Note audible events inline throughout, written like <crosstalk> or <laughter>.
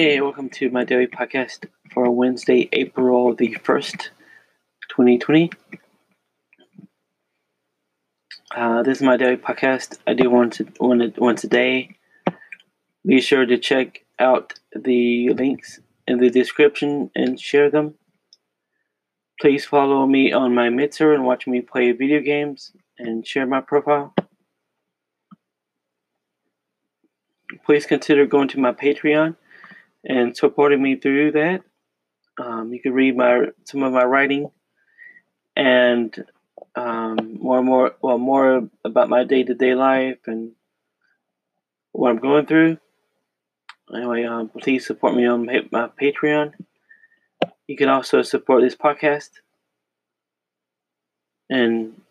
Hey, welcome to my daily podcast for Wednesday, April the 1st, 2020. Uh, this is my daily podcast. I do once, once a day. Be sure to check out the links in the description and share them. Please follow me on my Mixer and watch me play video games and share my profile. Please consider going to my Patreon and supporting me through that. Um, you can read my some of my writing and um, more and more well more about my day to day life and what I'm going through. Anyway, um, please support me on my Patreon. You can also support this podcast. And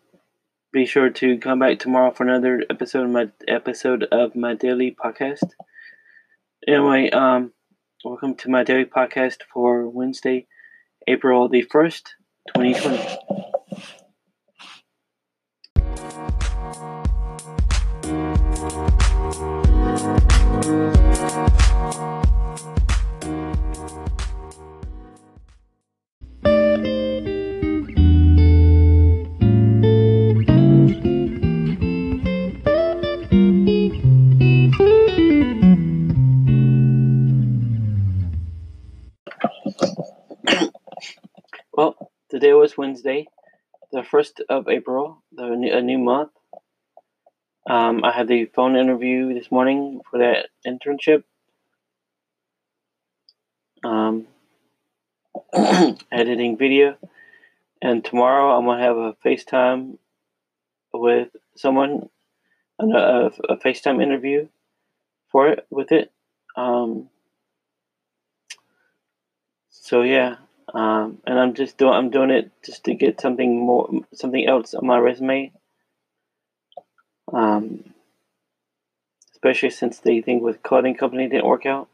be sure to come back tomorrow for another episode of my episode of my daily podcast. Anyway, um, Welcome to my daily podcast for Wednesday, April the 1st, 2020. It was Wednesday, the 1st of April, the, new, a new month. Um, I had the phone interview this morning for that internship. Um, <clears throat> editing video. And tomorrow I'm going to have a FaceTime with someone, a, a FaceTime interview for it, with it. Um, so yeah um, and I'm just doing I'm doing it just to get something more something else on my resume. Um, especially since the thing with clothing company didn't work out,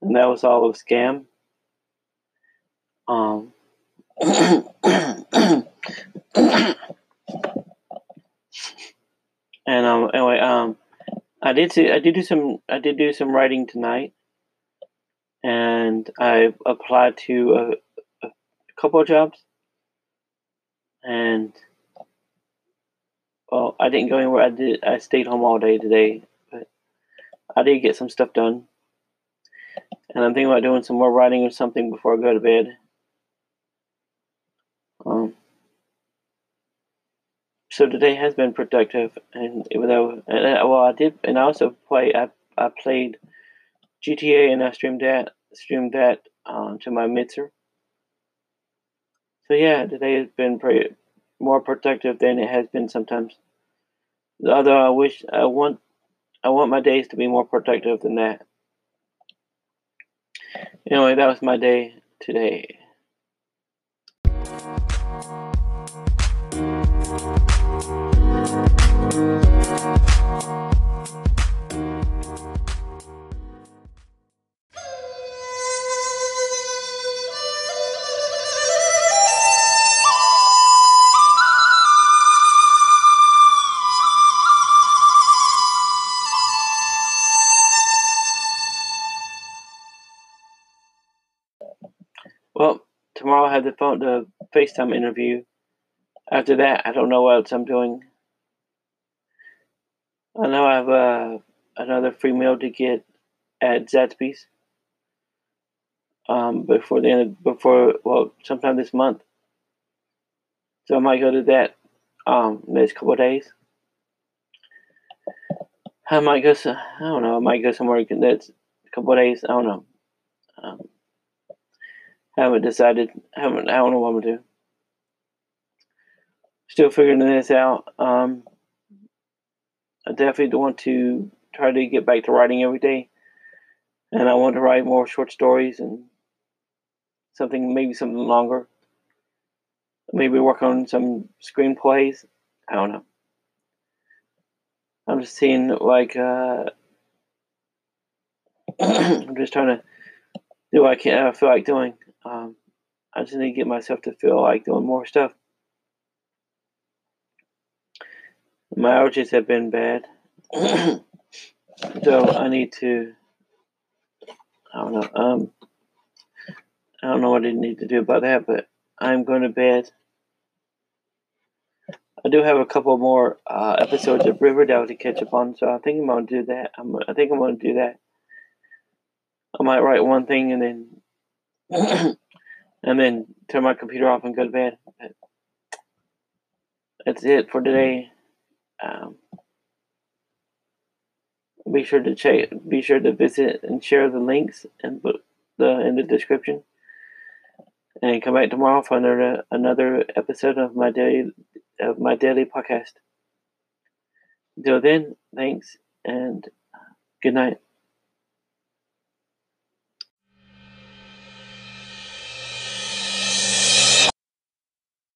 and that was all a scam. Um, <coughs> and um, anyway, um, I did see, I did do some I did do some writing tonight, and I applied to a, couple of jobs, and well, I didn't go anywhere. I did. I stayed home all day today, but I did get some stuff done, and I'm thinking about doing some more writing or something before I go to bed. Um, so today has been productive, and even though, and, uh, well, I did, and I also play. I I played GTA, and I streamed that streamed that um, to my Mixer. So yeah, today has been pretty more productive than it has been sometimes. Although I wish I want I want my days to be more productive than that. Anyway, that was my day today. Well, tomorrow I have the phone, the FaceTime interview. After that, I don't know what else I'm doing. I know I have uh, another free meal to get at Zaxby's um, before the end of, before well sometime this month. So I might go to that um, next couple days. I might go. I don't know. I might go somewhere that's a couple days. I don't know. Um, haven't decided. Haven't. I don't know what I'm gonna do. Still figuring this out. Um, I definitely want to try to get back to writing every day, and I want to write more short stories and something, maybe something longer. Maybe work on some screenplays. I don't know. I'm just seeing like uh, <clears throat> I'm just trying to do what I can. I feel like doing. Um, I just need to get myself to feel like doing more stuff. My allergies have been bad, <clears throat> so I need to. I don't know. Um, I don't know what I need to do about that, but I'm going to bed. I do have a couple more uh, episodes of Riverdale to catch up on, so I think I'm to do that. I'm, I think I'm going to do that. I might write one thing and then <coughs> and then turn my computer off and go to bed. That's it for today. Um, be sure to check. Be sure to visit and share the links and the in the description. And come back tomorrow for another another episode of my daily of my daily podcast. Until then, thanks and good night.